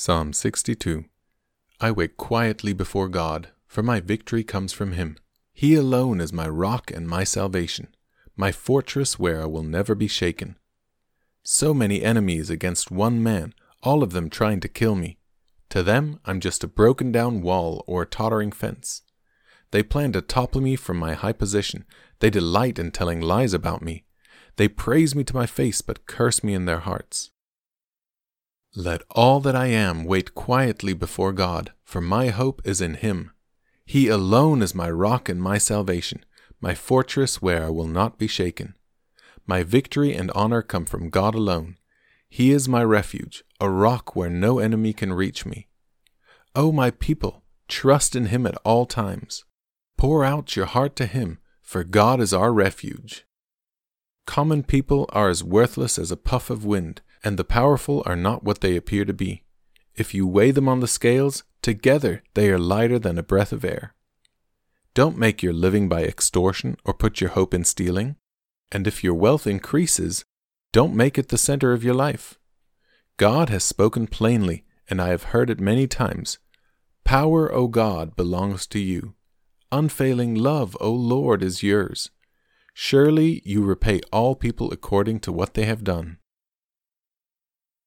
Psalm 62 I wait quietly before God, for my victory comes from Him. He alone is my rock and my salvation, my fortress where I will never be shaken. So many enemies against one man, all of them trying to kill me. To them, I'm just a broken down wall or a tottering fence. They plan to topple me from my high position. They delight in telling lies about me. They praise me to my face, but curse me in their hearts. Let all that I am wait quietly before God, for my hope is in Him. He alone is my rock and my salvation, my fortress where I will not be shaken. My victory and honor come from God alone. He is my refuge, a rock where no enemy can reach me. O my people, trust in Him at all times. Pour out your heart to Him, for God is our refuge. Common people are as worthless as a puff of wind, and the powerful are not what they appear to be. If you weigh them on the scales, together they are lighter than a breath of air. Don't make your living by extortion or put your hope in stealing. And if your wealth increases, don't make it the center of your life. God has spoken plainly, and I have heard it many times. Power, O God, belongs to you. Unfailing love, O Lord, is yours. Surely you repay all people according to what they have done.